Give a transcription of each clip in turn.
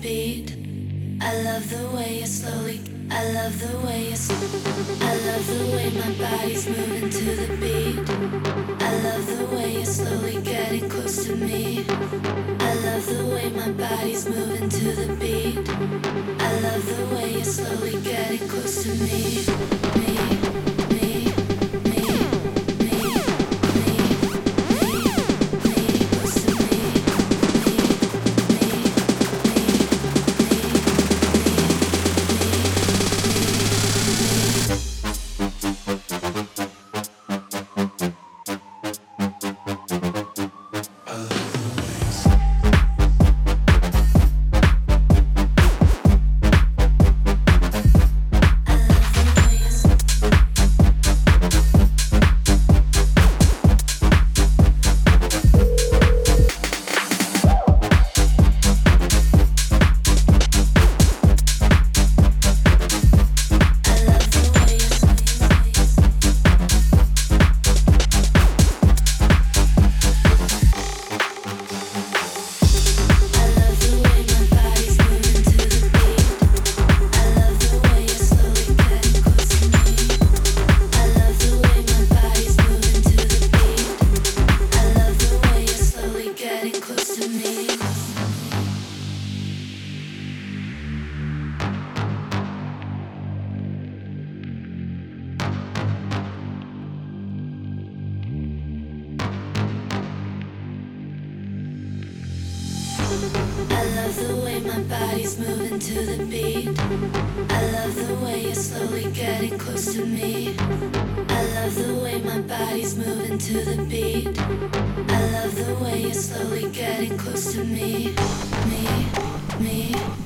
beat. I love the way you're slowly. I love the way you're. I love the way my body's moving to the beat. I love the way you're slowly getting close to me. I love the way my body's moving to the beat. I love the way you're slowly getting close to. Me, me, to the beat. I love the way you're slowly getting close to me. I love the way my body's moving to the beat. I love the way you're slowly getting close to me. Me, me,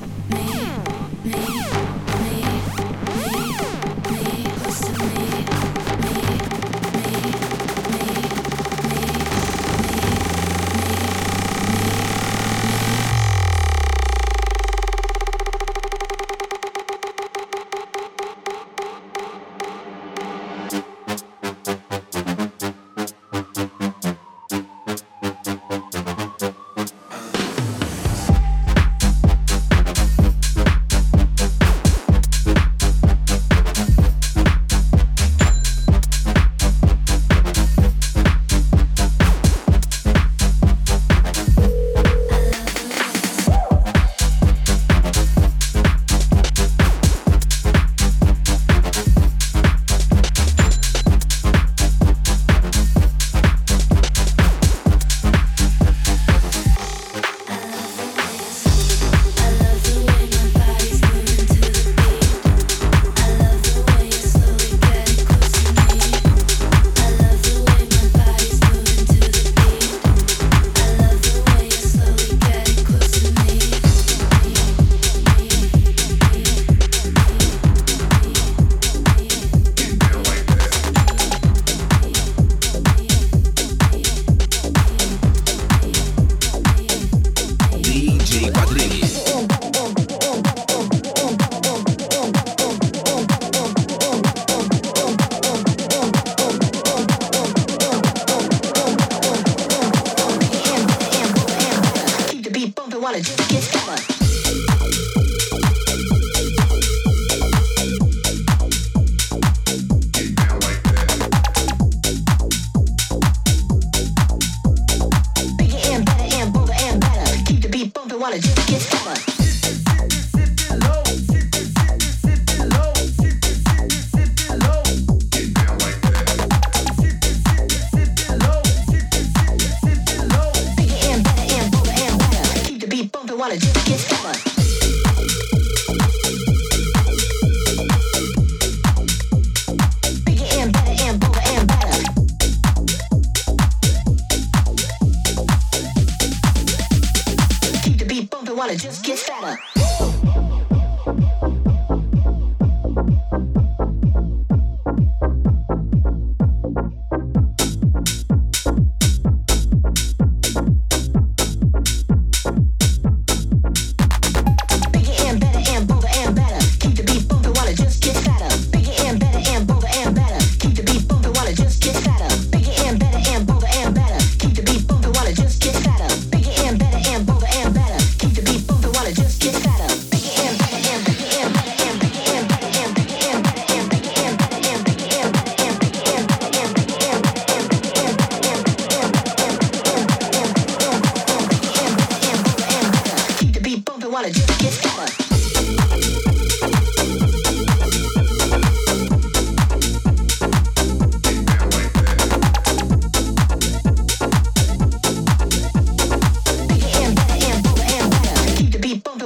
have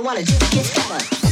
to do get Uh.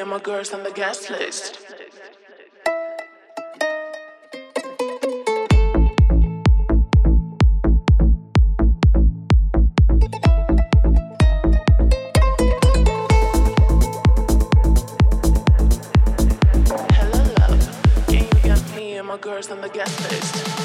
and my girls on the guest list. Hello, love. Me and my girls on the guest list.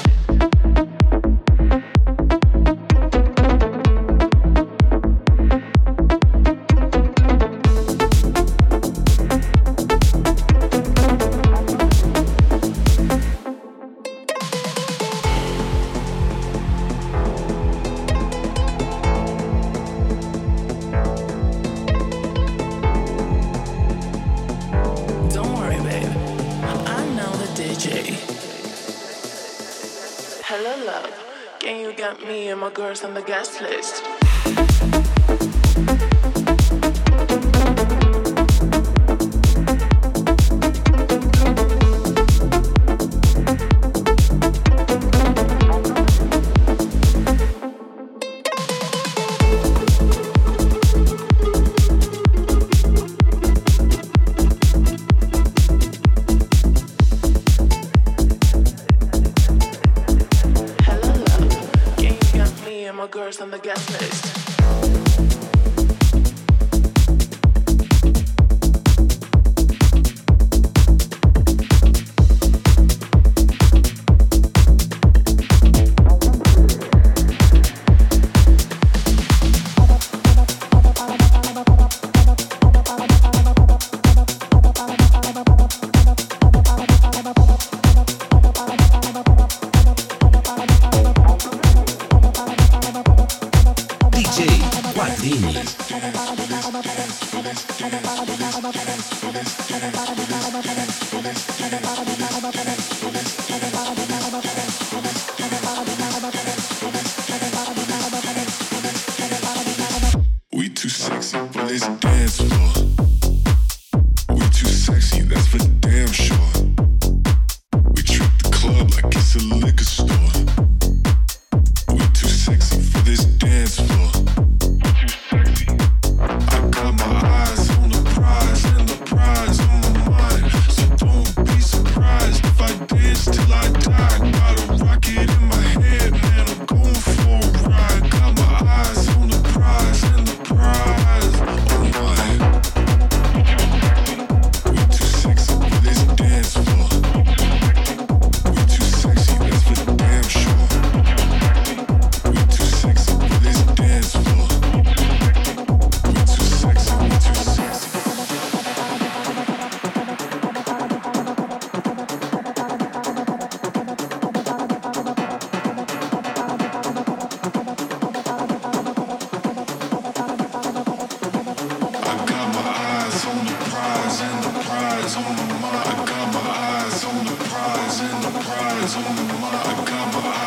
I'm on the know what I overcome, but